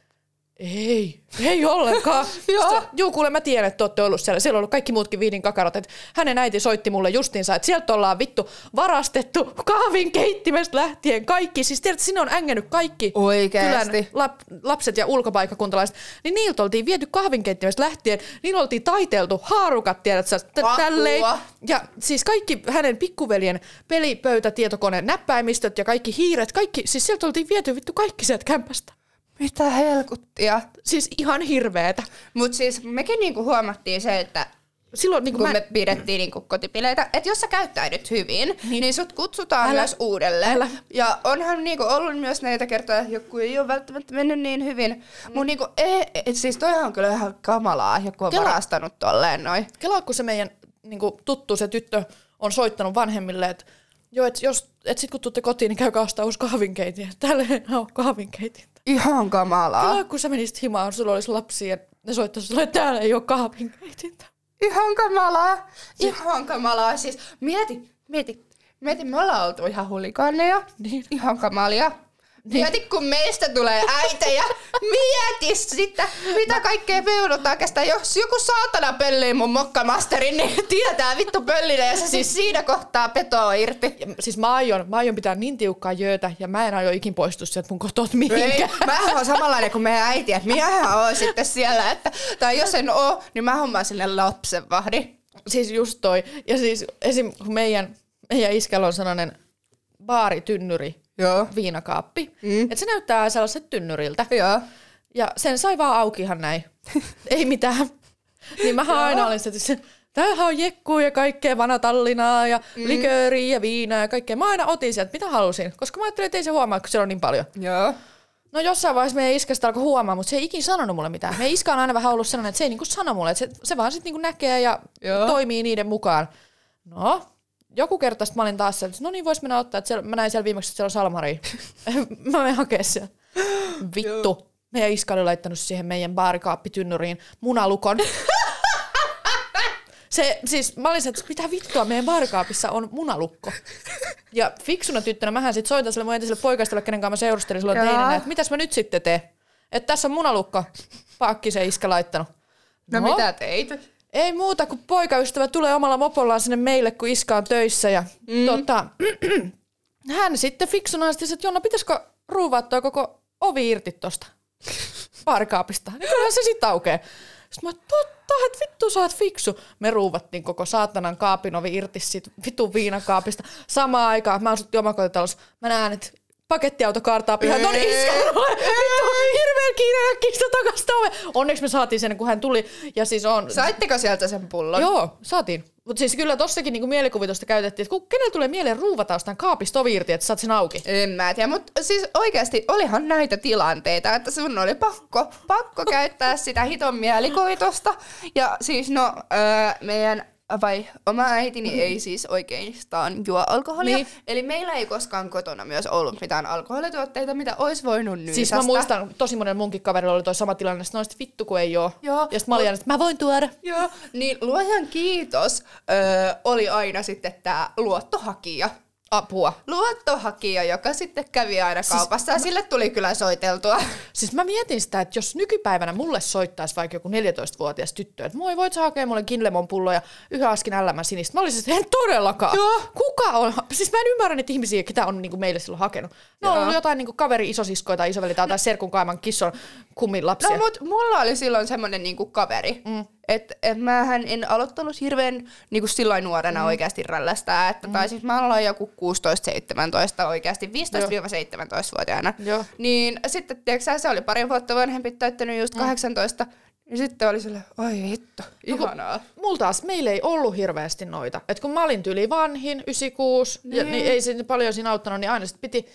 ei, ei ollenkaan. <laughs> Joo. Juu, kuule mä tiedän, että te olette ollut siellä. Siellä on ollut kaikki muutkin viidin kakarat. Että hänen äiti soitti mulle justiinsa, että sieltä ollaan vittu varastettu kahvin keittimestä lähtien kaikki. Siis tiedät, sinne on ängennyt kaikki Oikeesti? kylän lap, lapset ja ulkopaikkakuntalaiset. Niin niiltä oltiin viety kahvin keittimestä lähtien. Niillä oltiin taiteltu haarukat, tiedät sä, t- tälleen. Ja siis kaikki hänen pikkuveljen pelipöytä, tietokone, näppäimistöt ja kaikki hiiret, kaikki, siis sieltä oltiin viety vittu kaikki sieltä kämpästä. Mitä helkuttia. Siis ihan hirveetä. Mutta siis mekin niinku huomattiin se, että Silloin niin kun mä, me pidettiin niinku kotipileitä, että jos sä käyttäydyt hyvin, niin, niin sut kutsutaan Älä. Myös uudelleen. Älä. Ja onhan niinku ollut myös näitä kertoja, että joku ei ole välttämättä mennyt niin hyvin. Mm. Mutta niinku, ei, et siis toihan on kyllä ihan kamalaa, joku on Kela- varastanut tolleen noin. kelaa, kun se meidän niin kuin, tuttu, se tyttö, on soittanut vanhemmille, että joo, et jos, et sit kun tuutte kotiin, niin käykää ostaa uusi kahvinkeitin. <laughs> Täällä ei enää ole kahvinkeitintä. Ihan kamalaa. Kelaa, kun sä menisit himaan, sulla olisi lapsia ja ne soittaisi sulle, että täällä ei ole kahvinkeitintä. Ihan kamalaa. Ihan kamalaa. Siis mieti, mieti. Mieti, me ollaan oltu ihan hulikaaneja. Niin. Ihan kamalia. Mieti, kun meistä tulee äitejä. Mieti sitä, mitä kaikkea me joudutaan kestä. Jos joku saatana pöllii mun mokkamasterin, niin tietää vittu pöllinen ja se siis siinä kohtaa petoa irti. Ja, siis mä aion, mä aion pitää niin tiukkaa jöötä ja mä en aio ikin poistua sieltä mun kotot Ei, mihinkään. mä oon samanlainen kuin meidän äiti, että minähän oon sitten siellä, että, tai jos en oo, niin mä hommaan sille lapsenvahdin. Siis just toi. Ja siis esim. kun meidän, meidän iskällä on sellainen baaritynnyri, Joo. viinakaappi, mm. että se näyttää sellaiset tynnyriltä. Joo. Ja sen sai vaan auki ihan näin. <laughs> Ei mitään. Niin mä aina olin se, että tämähän on jekkuu ja kaikkea vanatallinaa ja mm. likööriä ja viinaa ja kaikkea. Mä aina otin sieltä, mitä halusin, koska mä ajattelin, että ei se huomaa, kun siellä on niin paljon. Joo. No jossain vaiheessa meidän iskästä alkoi huomaa, mutta se ei ikin sanonut mulle mitään. Meidän iska on aina vähän ollut sellainen, että se ei niinku sano mulle, että se, se vaan sitten niinku näkee ja Joo. toimii niiden mukaan. No, joku kerta sit mä olin taas siellä, että no niin vois mennä ottaa, että siellä, mä näin siellä viimeksi, että siellä on salmari. <laughs> mä menen hakea siellä. <gasps> Vittu. Meidän iska oli laittanut siihen meidän baarikaappitynnyriin munalukon. <laughs> Se, siis mä olin että mitä vittua, meidän baarikaapissa on munalukko. Ja fiksuna tyttönä mähän sit soitan sille mun entiselle poikaistolle, kenen kanssa mä seurustelin silloin teinenä, että mitäs mä nyt sitten teen? Että tässä on munalukko. Pakki se iskä laittanut. No, no mitä teit? Ei muuta kuin poikaystävä tulee omalla mopollaan sinne meille, kun iska on töissä. Ja mm. tota, <clears throat> hän sitten fiksuna sitten, että Jonna, pitäisikö ruuvaa toi koko ovi irti tosta baarikaapista? Niin kyllähän se sitten aukeaa. Sitten mä, totta, että vittu sä oot fiksu. Me ruuvattiin koko saatanan kaapin ovi irti siitä vitun viinakaapista. Samaan aikaan, mä asuttiin omakotitalossa, mä näen, että pakettiauto kaartaa pihaan. No niin, iskä, <laughs> vittu, kiire äkkiä sitä takasta ove. Onneksi me saatiin sen, kun hän tuli. Ja siis on, Saitteko sieltä sen pullon? Joo, saatiin. Mutta siis kyllä tossakin niinku mielikuvitusta käytettiin, että kenellä tulee mieleen ruuvata jostain kaapista irti, että saat sen auki. En mä tiedä, mutta siis oikeasti olihan näitä tilanteita, että sun oli pakko, pakko käyttää sitä hiton mielikuvitusta. Ja siis no, öö, meidän vai oma äitini ei siis oikeastaan juo alkoholia. Niin. Eli meillä ei koskaan kotona myös ollut mitään alkoholituotteita, mitä olisi voinut nysästä. Siis mä muistan, tosi monen munkin kaverilla oli toi sama tilanne, että noista vittu kun ei oo. Joo. Ja sit mä olin aina, että mä voin tuoda. Joo, niin luojan kiitos öö, oli aina sitten tämä luottohakija. Apua. Luottohakija, joka sitten kävi aina kaupassa ja sille tuli kyllä soiteltua. Siis mä mietin sitä, että jos nykypäivänä mulle soittaisi vaikka joku 14-vuotias tyttö, että moi, voit sä hakea mulle Kinlemon pullo ja yhden askin älämän sinistä. Mä olisin, että en todellakaan. Joo. Kuka on? Siis mä en ymmärrä niitä ihmisiä, ketä on niinku meille silloin hakenut. Ne on ollut jotain niinku kaveri isosiskoja tai isoveli tai serkun kaiman kisson kummin lapsia. No mut mulla oli silloin semmonen niinku kaveri, mm. Että et mähän en aloittanut hirveän niinku silloin nuorena mm. oikeasti rällästää, että mm. tai siis mä ollaan joku 16-17 oikeasti, 15-17-vuotiaana. Joo. Niin sitten tiedätkö se oli pari vuotta vanhempi, täyttänyt just 18, ja sitten oli sille, oi vittu, ihanaa. Mulla taas, meillä ei ollut hirveästi noita. Et kun mä olin tyli vanhin, 96, ja, niin ei se paljon siinä auttanut, niin aina sit piti,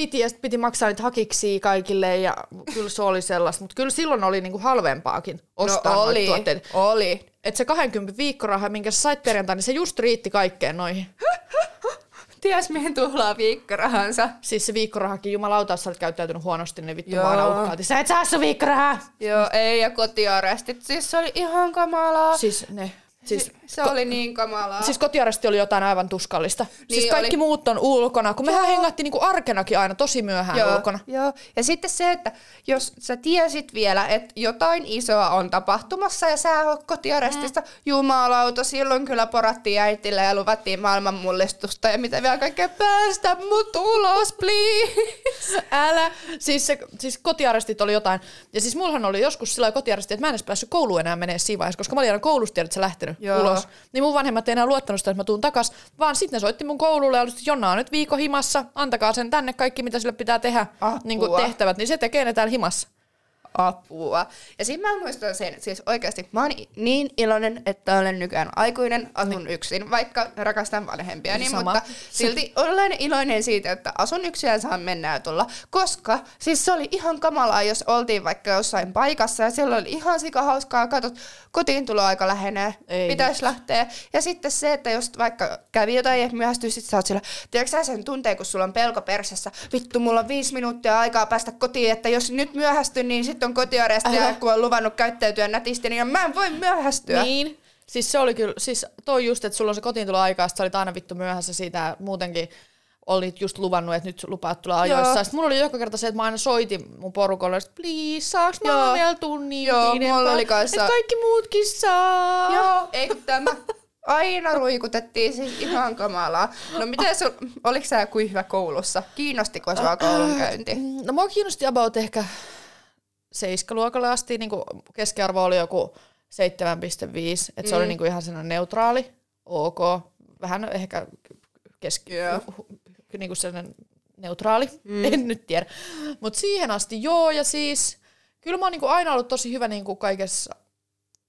piti ja sit piti maksaa niitä hakiksi kaikille, ja kyllä se oli sellaista. Mutta kyllä silloin oli niinku halvempaakin ostaa no oli, tuotteita. oli. Et se 20 viikkoraha, minkä sä sait perjantaina, niin se just riitti kaikkeen noihin. <laughs> Ties mihin tuhlaa viikkorahansa. Siis se viikkorahakin, jumalauta, jos sä olet käyttäytynyt huonosti, niin vittu Joo. vaan uhkaati. Sä et saa sun viikkorahaa! Joo, ei, ja kotiarestit. Siis se oli ihan kamalaa. Siis ne. Siis, se oli niin kamalaa. Siis kotiaresti oli jotain aivan tuskallista. Niin siis kaikki oli. muut on ulkona, kun mehän hengattiin niinku arkenakin aina tosi myöhään joo, ulkona. Joo, ja sitten se, että jos sä tiesit vielä, että jotain isoa on tapahtumassa ja sä oot kotiarestista, mm. jumalauta, silloin kyllä porattiin äitille ja luvattiin maailman mullistusta ja mitä vielä kaikkea, päästä mut ulos, please. <laughs> Älä! Siis, se, siis kotiarestit oli jotain. Ja siis mullahan oli joskus sillä lailla kotiaresti, että mä en edes päässyt kouluun enää menee siinä vaiheessa, koska mä olin aina koulusta tiedät, sä lähtenyt Joo. ulos. Niin mun vanhemmat ei enää luottanut sitä, että mä tuun takas, vaan sitten ne soitti mun koululle ja oli, että Jonna on nyt viikon himassa, antakaa sen tänne kaikki, mitä sille pitää tehdä, Apua. niin kuin tehtävät, niin se tekee ne täällä himassa. Apua. Ja siinä mä muistan sen, siis oikeasti mä oon niin iloinen, että olen nykyään aikuinen, asun yksin, vaikka rakastan vanhempia, niin, Sama. mutta silti olen iloinen siitä, että asun yksin ja saan mennä ja tulla, koska siis se oli ihan kamalaa, jos oltiin vaikka jossain paikassa ja siellä oli ihan sikahauskaa, katsot, kotiin tuloaika lähenee, Ei pitäisi lähteä. Ja sitten se, että jos vaikka kävi jotain ja myöhästyy, sit sä oot sillä, tiedätkö sä sen tunteen, kun sulla on pelko persessä, vittu, mulla on viisi minuuttia aikaa päästä kotiin, että jos nyt myöhästyn, niin sitten on kotiaresti ja Älä. kun on luvannut käyttäytyä nätisti, niin mä en voi myöhästyä. Niin. Siis se oli kyllä, siis toi just, että sulla on se kotiin tulo aikaa, sä olit aina vittu myöhässä siitä muutenkin olit just luvannut, että nyt lupaat tulla ajoissa. Joo. Sitten mulla oli joka kerta se, että mä aina soitin mun porukolle, että please, saaks mä olla vielä tunnin Joo, pidempään? mulla oli kanssa- Että kaikki muutkin saa. Joo, eikö tämä? Aina ruikutettiin siis ihan kamalaa. No miten sul, oliko sä kuin hyvä koulussa? Kiinnostiko sua koulunkäynti? No mua kiinnosti about ehkä seiskaluokalle asti, niin kuin keskiarvo oli joku 7,5, että se oli niin kuin ihan sellainen neutraali, ok, vähän ehkä keski, Joo. niin kuin sellainen neutraali, mm. en nyt tiedä. Mutta siihen asti joo, ja siis kyllä mä oon niin kuin aina ollut tosi hyvä niin kuin kaikessa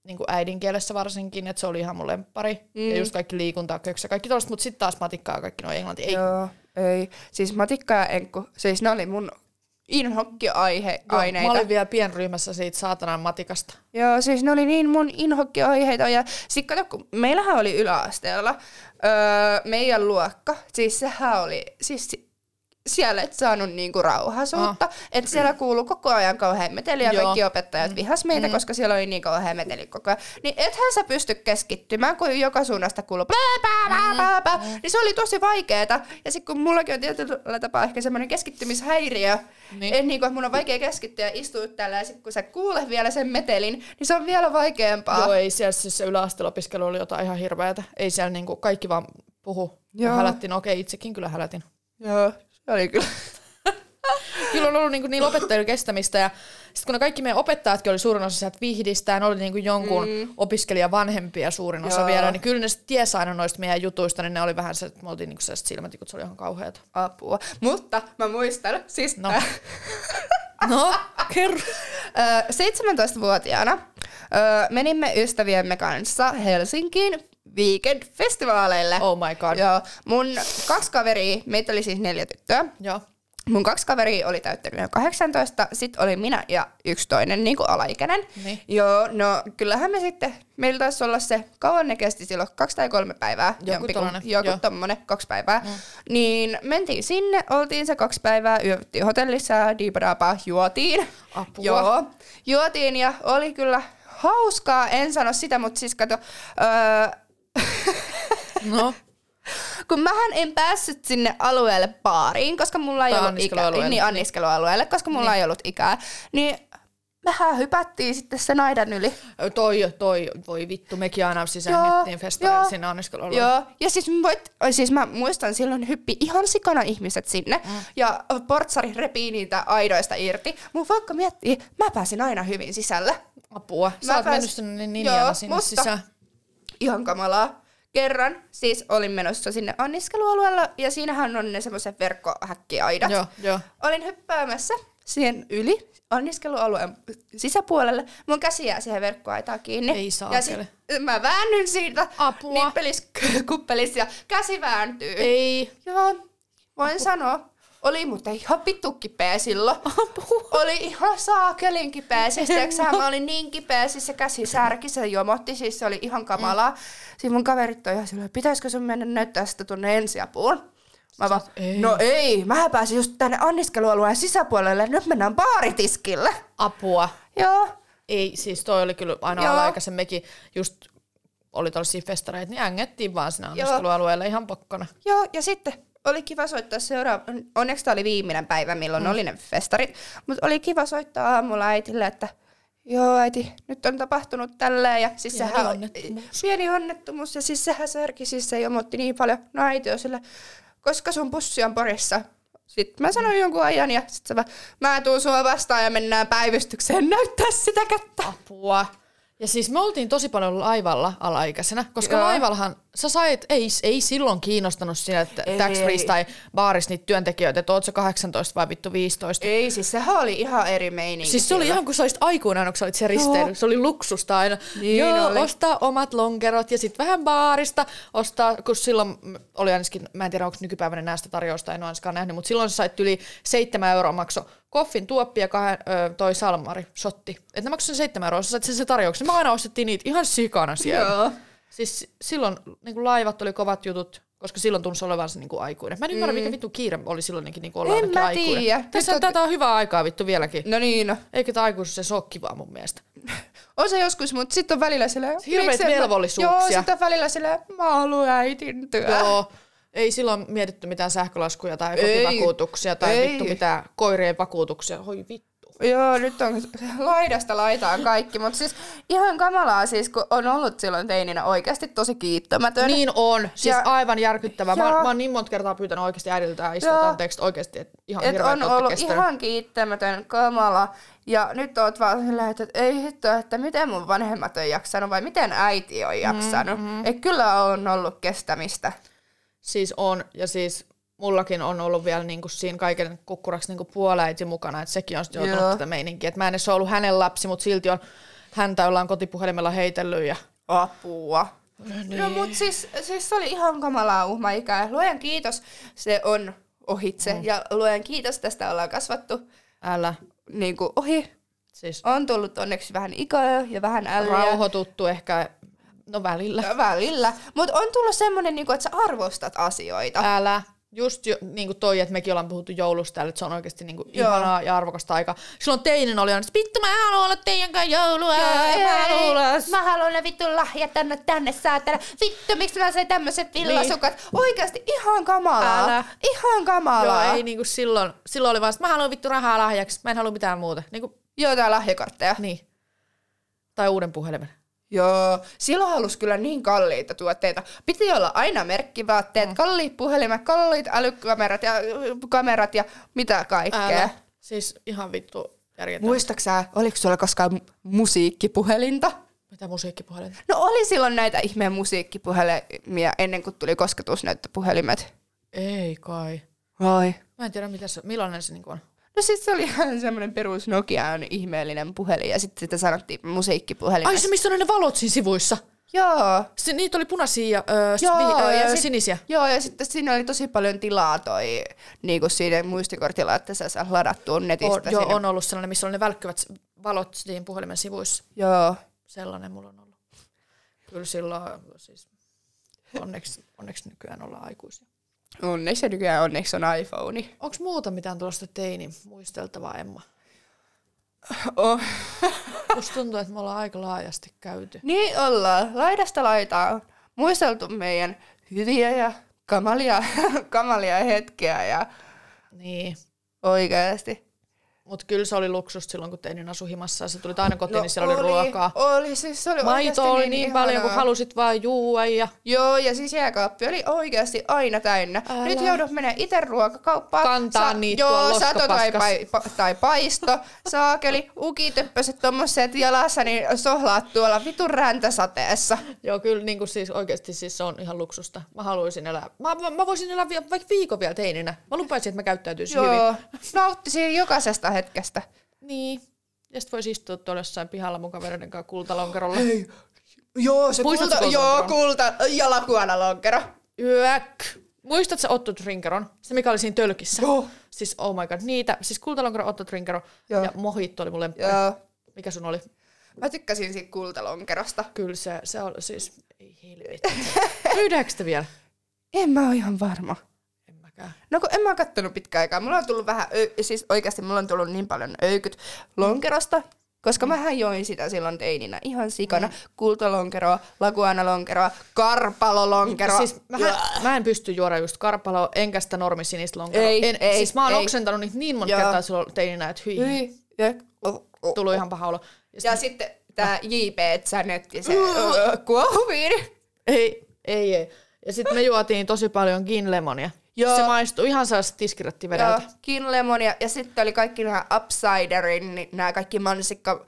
niin kuin äidinkielessä varsinkin, että se oli ihan mun lemppari. Mm. Ja just kaikki liikunta, köksä, kaikki tollaista, mutta sitten taas matikkaa kaikki noin englanti. Ei. Joo, ei. Siis matikka ja enkku, siis ne oli mun inhokkiaineita. Mä olin vielä pienryhmässä siitä saatanan matikasta. Joo, siis ne oli niin mun inhokkiaiheita. Ja sit kato, kun meillähän oli yläasteella öö, meidän luokka, siis sehän oli, siis siellä et saanut niinku rauhaisuutta. Oh. Että siellä kuuluu koko ajan kauhean meteli ja kaikki opettajat mm. vihas meitä, mm. koska siellä oli niin kauhean meteli koko ajan. Niin ethän sä pysty keskittymään, kun joka suunnasta kuuluu pää, pää, mm. Niin se oli tosi vaikeeta. Ja sitten kun mullakin on tietyllä tapaa ehkä semmoinen keskittymishäiriö, niin. Et niinku, että mun on vaikea keskittyä ja istua täällä ja sitten kun sä kuulet vielä sen metelin, niin se on vielä vaikeampaa. Joo, ei siellä siis se yläasteelopiskelu oli jotain ihan hirveätä. Ei siellä niinku kaikki vaan puhu. Joo. Hälättiin, no okei, itsekin kyllä hälätin. Joo, se oli kyllä. kyllä on ollut niin, niin opettajien kestämistä ja sitten kun ne kaikki meidän opettajatkin oli suurin osa sieltä vihdistä ja ne oli niin kuin jonkun mm. opiskelijan vanhempia suurin osa Joo. vielä, niin kyllä ne tiesi aina noista meidän jutuista, niin ne oli vähän se, että me oltiin niin sellaiset silmätikut, se oli ihan kauheata. Apua. Mutta mä muistan, siis... No. <laughs> no, kerro. 17-vuotiaana menimme ystäviemme kanssa Helsinkiin weekend-festivaaleille. Oh my god. Joo. Mun kaksi kaveria, meitä oli siis neljä tyttöä. Joo. Mun kaksi kaveria oli täyttänyt jo 18, sitten oli minä ja yksi toinen niin kuin alaikäinen. Niin. Joo, no kyllähän me sitten, meillä taisi olla se, kauan ne kesti silloin, kaksi tai kolme päivää. Joku tommonen. Joku Joo. tommonen, kaksi päivää. Mm. Niin mentiin sinne, oltiin se kaksi päivää, yövyttiin hotellissa, diipadaapa, juotiin. Apua. Joo, juotiin ja oli kyllä hauskaa, en sano sitä, mutta siis kato, öö, <laughs> No. Kun mähän en päässyt sinne alueelle baariin, koska mulla ei tai ollut ikää. Niin, anniskelualueelle, koska mulla niin. ei ollut ikää. Niin mehän hypättiin sitten se naidan yli. Toi, toi, voi vittu, mekin aina sisäännyttiin festarille sinne anniskelualueelle. Joo, ja siis, voit, siis mä muistan silloin hyppi ihan sikana ihmiset sinne, mm. ja portsari repii niitä aidoista irti. Mutta vaikka miettii, mä pääsin aina hyvin sisälle. Apua, sä mä oot pääs... mennyt sinne ninjana sinne mutta sisään. Ihan kamalaa kerran siis olin menossa sinne anniskelualueella ja siinähän on ne semmoiset verkkohäkkiaidat. Joo, jo. Olin hyppäämässä siihen yli anniskelualueen sisäpuolelle. Mun käsi jää siihen verkkoaitaan kiinni. Ei saa. Ja sit mä väännyn siitä Apua. nippelis <laughs> kuppelis ja käsi vääntyy. Ei. Joo, voin sanoa. Oli mutta ihan vittu kipeä silloin. <laughs> Apua. Oli ihan saakelin kipeä. Siis tiiäksä, mä olin niin kipeä, siis se käsi särki, se jomotti, siis se oli ihan kamalaa. Mm. Siis mun kaverit on ihan silleen, pitäisikö sun mennä näyttää sitä tuonne ensiapuun? Mä vaan, ei. no ei, mä pääsin just tänne anniskelualueen sisäpuolelle, nyt mennään baaritiskille. Apua. Joo. Ei, siis toi oli kyllä aina mekin just oli tollaisia festareita, niin ängettiin vaan sinne anniskelualueelle ihan pokkona. Joo, ja sitten oli kiva soittaa seuraava, onneksi tämä oli viimeinen päivä, milloin mm. oli ne festarit, mutta oli kiva soittaa aamulla äitille, että joo äiti, nyt on tapahtunut tälleen ja siis pieni sehän onnettomuus. pieni onnettomuus ja siis sehän särki, siis se jomotti niin paljon, no äiti on sille, koska sun pussi on Porissa, sitten mä sanoin jonkun ajan ja sitten se mä tuun sua vastaan ja mennään päivystykseen näyttää sitä kättä. Apua. Ja siis me oltiin tosi paljon laivalla alaikäisenä, koska Joo. laivallahan sä sait, ei, ei silloin kiinnostanut sieltä tax tai baarissa niitä työntekijöitä, että oot sä 18 vai vittu 15. Ei, siis sehän oli ihan eri meininki. Siis se oli ihan kuin sä olisit aikuinen, kun sä olit se risteily. Se oli luksusta aina. Niin Joo, oli. ostaa omat lonkerot ja sitten vähän baarista ostaa, kun silloin oli ainakin, mä en tiedä onko nykypäivänä näistä tarjousta, en ole ainakaan nähnyt, mutta silloin sä sait yli 7 euroa makso koffin tuoppi ja kahden, ö, toi salmari, shotti. Että ne maksoi sen 7 euroa, sä sait sen, sen tarjouksen. Mä aina ostettiin niitä ihan sikana siellä. Joo. Siis silloin niin kuin laivat oli kovat jutut, koska silloin tunsi olevansa niin kuin aikuinen. Mä en ymmärrä, mm. mikä vittu kiire oli silloinkin niin kuin olla en mä aikuinen. Tiedä. Tässä on, tätä on hyvää aikaa vittu vieläkin. No niin no. Eikä tämä aikuisuus se ole kivaa mun mielestä. <laughs> on se joskus, mutta sitten on välillä silleen... Hirveät velvollisuuksia. Joo, sitten on välillä silleen, mä haluan äitin työ. Joo. Ei silloin mietitty mitään sähkölaskuja tai kotivakuutuksia tai ei. vittu mitään koirien vakuutuksia. Hoi vittu. Joo, nyt on <laughs> laidasta laitaan kaikki, mutta siis ihan kamalaa siis, kun on ollut silloin teininä oikeasti tosi kiittämätön. Niin on, siis ja, aivan järkyttävää. Mä, mä oon niin monta kertaa pyytänyt oikeasti äidiltä ja isältä anteeksi oikeasti, että ihan et on ollut kestänyt. ihan kiittämätön, kamala. Ja nyt oot vaan silleen, että ei hitto, että miten mun vanhemmat on jaksanut vai miten äiti on jaksanut. Mm-hmm. Et kyllä on ollut kestämistä. Siis on, ja siis mullakin on ollut vielä niinku siinä kaiken kukkuraksi niinku puoläiti mukana, että sekin on joutunut tätä meininkiä. Et mä en edes ollut hänen lapsi, mutta silti on häntä ollaan kotipuhelimella heitellyt ja Apua. niin. No mut siis, siis se oli ihan kamalaa uhmaikää. Luojan kiitos, se on ohitse. Mm. Ja luojan kiitos, tästä ollaan kasvattu älä. niin kuin ohi. Siis On tullut onneksi vähän ikää ja vähän älliä. rauhoituttu ehkä, no välillä. Välillä. Mutta on tullut semmoinen, niin että sä arvostat asioita. Älä. Just jo, niin kuin toi, että mekin ollaan puhuttu joulusta täällä, että se on oikeasti niin kuin Joo. ihanaa ja arvokasta aikaa. Silloin teinin oli aina, että vittu mä haluan olla teidän kanssa joulua. Ei, mä haluan mä haluan ne vittu lahjat tänne, tänne saatella. Vittu, miksi mä sain tämmöiset villasukat? Niin. Oikeasti ihan kamalaa. Älä. Ihan kamalaa. Joo, ei niinku silloin, silloin oli vaan, että mä haluan vittu rahaa lahjaksi, mä en halua mitään muuta. Niinku, Joo, tää lahjakortteja. niin. Tai uuden puhelimen. Joo, silloin halusi kyllä niin kalliita tuotteita. Piti olla aina merkkivaatteet, mm. kalliit puhelimet, kalliit älykamerat ja kamerat ja mitä kaikkea. Älä. Siis ihan vittu järjetöntä. Muistaksä, oliko sulla koskaan mu- musiikkipuhelinta? Mitä musiikkipuhelin? No oli silloin näitä ihmeen musiikkipuhelimia ennen kuin tuli kosketusnäyttöpuhelimet. Ei kai. Vai? Mä en tiedä, mitä se, millainen se niinku on. No siis se oli ihan semmoinen perus Nokian ihmeellinen puhelin ja sitten sitä sanottiin musiikkipuhelimeksi. Ai se, missä on ne valot siinä sivuissa. Joo. Se, niitä oli punaisia ja, ö, Joo, vi, ö, ja sit- sinisiä. Joo, ja sitten siinä oli tosi paljon tilaa toi niinku siinä muistikortilla, että sä saa ladattua netistä. On, joo, on ollut sellainen, missä on ne välkkyvät valot siinä puhelimen sivuissa. Joo. Sellainen mulla on ollut. Kyllä silloin siis onneksi, onneksi nykyään ollaan aikuisia. Onneksi ja nykyään onneksi on iPhone. Onko muuta mitään tuollaista teini muisteltavaa, Emma? Oh. <laughs> Musta tuntuu, että me ollaan aika laajasti käyty. Niin ollaan. Laidasta laitaan. Muisteltu meidän hyviä ja kamalia, <laughs> kamalia hetkiä ja Niin. oikeasti. Mutta kyllä se oli luksus silloin, kun teinin asui himassa ja sä tulit aina kotiin, niin siellä oli, ruokaa. Oli, siis se oli Maito oli niin paljon, kun halusit vaan juua ja Joo, ja siis jääkaappi oli oikeasti aina täynnä. Älä. Nyt joudut menemään itse ruokakauppaan. Kantaa niitä Joo, sato tai, pai, pa, tai paisto, saakeli, ukitöppöset tommoset jalassa, niin sohlaat tuolla vitun räntäsateessa. Joo, kyllä niin kuin siis oikeasti siis se on ihan luksusta. Mä haluaisin elää. Mä, mä, mä voisin elää vaikka viikon vielä teininä. Mä lupaisin, että mä käyttäytyisin hyvin. Joo, nauttisin jokaisesta hetkestä. Niin. Ja sit voisi istua tuolla jossain pihalla mun kavereiden kanssa kultalonkerolla. Ei. Joo, se Muistatko kulta, joo, kulta ja lakuanalonkero. Yök. Muistatko Otto Trinkeron? Se mikä oli siinä tölkissä. Joo. Siis oh my god, niitä. Siis kultalonkero, Otto Trinkero Joo. ja Mojitto oli mun lemppari. Joo. Mikä sun oli? Mä tykkäsin siitä kultalonkerosta. Kyllä se, se oli siis, ei helvetti. Myydäänkö sitä vielä? En mä oo ihan varma. Mäkään. No kun en mä oo kattonut pitkään aikaa. Mulla on tullut vähän, ö- siis oikeasti mulla on tullut niin paljon öykyt lonkerosta, koska mähän join sitä silloin teininä ihan sikana. Mm. Kultalonkeroa, laguanalonkeroa, karpalolonkeroa. Siis mä, mä en pysty juoda just karpaloa, enkä sitä normisinistä lonkeroa. Ei, en, ei, siis mä oon ei. oksentanut niitä niin monta Joo. kertaa silloin teininä, että hyi, Hyi. Ja, oh, oh. tullut ihan paha olo. Ja, ja sit, sitten tää JP Zanet ja se ö, kuohuviini. ei, ei, ei. Ja sitten me juotiin tosi paljon gin lemonia. Joo. Se maistui ihan sellaista tiskirattivedeltä. Joo, kinlemonia. Ja sitten oli kaikki nämä upsiderin, niin nämä kaikki mansikka...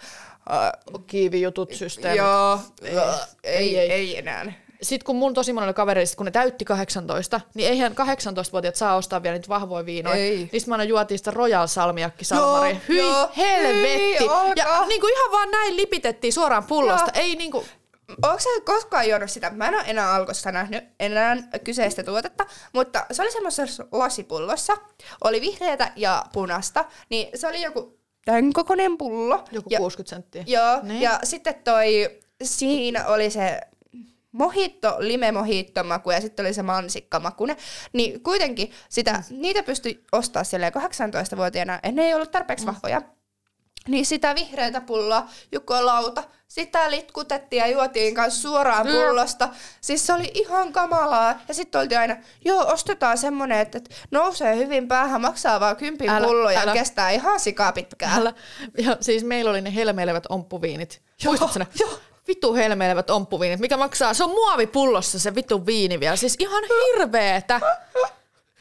Uh, Kiivijutut, systeemit. joo, Ei, ei, ei, ei. ei enää. Sitten kun mun tosi monella kavereista, kun ne täytti 18, niin eihän 18-vuotiaat saa ostaa vielä niitä vahvoja viinoja. Ei. Niin sit mä aina juotiin sitä Royal Salmiakki Salmari. Hyi joo. helvetti! Hyi, ja niin kuin ihan vaan näin lipitettiin suoraan pullosta. Joo. Ei niinku, Onko sä koskaan juonut sitä? Mä en ole enää alkossa nähnyt enää kyseistä tuotetta, mutta se oli semmoisessa lasipullossa. Oli vihreätä ja punasta, niin se oli joku tämän kokoinen pullo. joku ja, 60 senttiä. Joo, Niin. ja sitten toi, siinä oli se mohitto, lime mohitto maku ja sitten oli se mansikkamakune. Niin kuitenkin sitä, Mm. niitä pystyi ostaa silleen 18-vuotiaana, ja ne ei ollut tarpeeksi Mm. vahvoja. Niin sitä vihreätä pulloa, joko lauta, sitä litkutettiin ja juotiin kanssa suoraan Mm. pullosta. Siis se oli ihan kamalaa. Ja sitten oltiin aina, joo, ostetaan semmonen, että nousee hyvin päähän, maksaa vaan kympin Älä, pullo ja älä. kestää ihan sikaa pitkään. Älä. Ja siis meillä oli ne helmeilevät omppuviinit. Muistatko ne? joo. Vittu helmeilevät omppuviinit, mikä maksaa, se on muovipullossa se vittu viini vielä. Siis ihan hirveetä.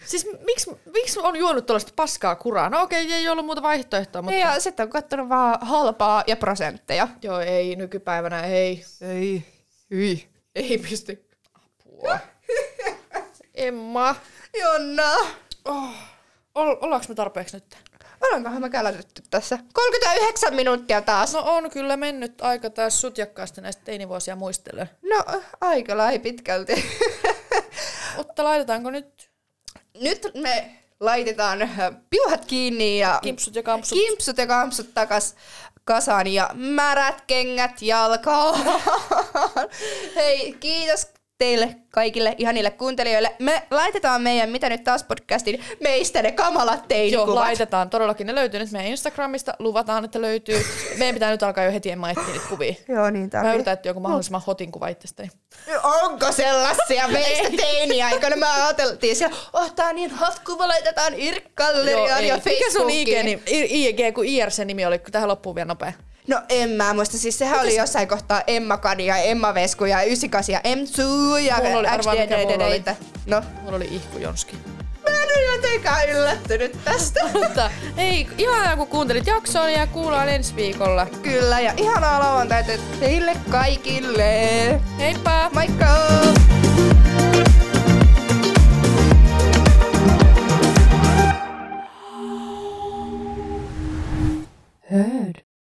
Siis miksi, miksi on juonut tuollaista paskaa kuraa? No okei, ei ollut muuta vaihtoehtoa, mutta... Ja sitten on kattonut vaan halpaa ja prosentteja. Joo, ei, nykypäivänä ei. Ei. Hyi. Ei pysty. Apua. <laughs> Emma. Jonna. Oh. Ol, ollaanko me tarpeeksi nyt? Ollaankohan me kälätetty tässä? 39 minuuttia taas. No on kyllä mennyt aika taas sutjakkaasti näistä teinivuosia muistellen. No, aika lai pitkälti. <laughs> Mutta laitetaanko nyt Nyt me laitetaan äh, piuhat kiinni ja kimpsut ja kampsut? kimpsut ja kampsut takas kasaan ja märät kengät jalkaan. <laughs> Hei, kiitos teille kaikille ihanille kuuntelijoille. Me laitetaan meidän Mitä nyt taas podcastin meistä ne kamalat Joo, teinikuvat. laitetaan. Todellakin ne löytyy nyt meidän Instagramista. Luvataan, että löytyy. Meidän pitää nyt alkaa jo heti emma etsiä niitä kuvia. <laughs> Joo, niin Mä tarvii. yritän etsiä joku mahdollisimman hotin kuva itsestäni. Onko sellaisia meistä teiniaikoina? Me ajateltiin siellä, oh tää on niin hot kuva, laitetaan Irkkalleriaan ja Mikä sun IG, Facebookiin. nimi, IG, kun IRC nimi oli, kun tähän loppuu vielä nopea. No en mä muista, siis sehän Mites? oli jossain kohtaa Emma Kadi ja Emma Vesku ja 98 ja Emsu ja mulla oli, arvaa, mulla. No. Mulla oli Ihku Jonski. Mä en ole jotenkaan yllättynyt tästä. <laughs> Mutta ei, ihanaa kun kuuntelit jaksoa ja kuullaan ensi viikolla. Kyllä ja ihanaa lauantaita teille kaikille. Heippa! Moikka! Heard.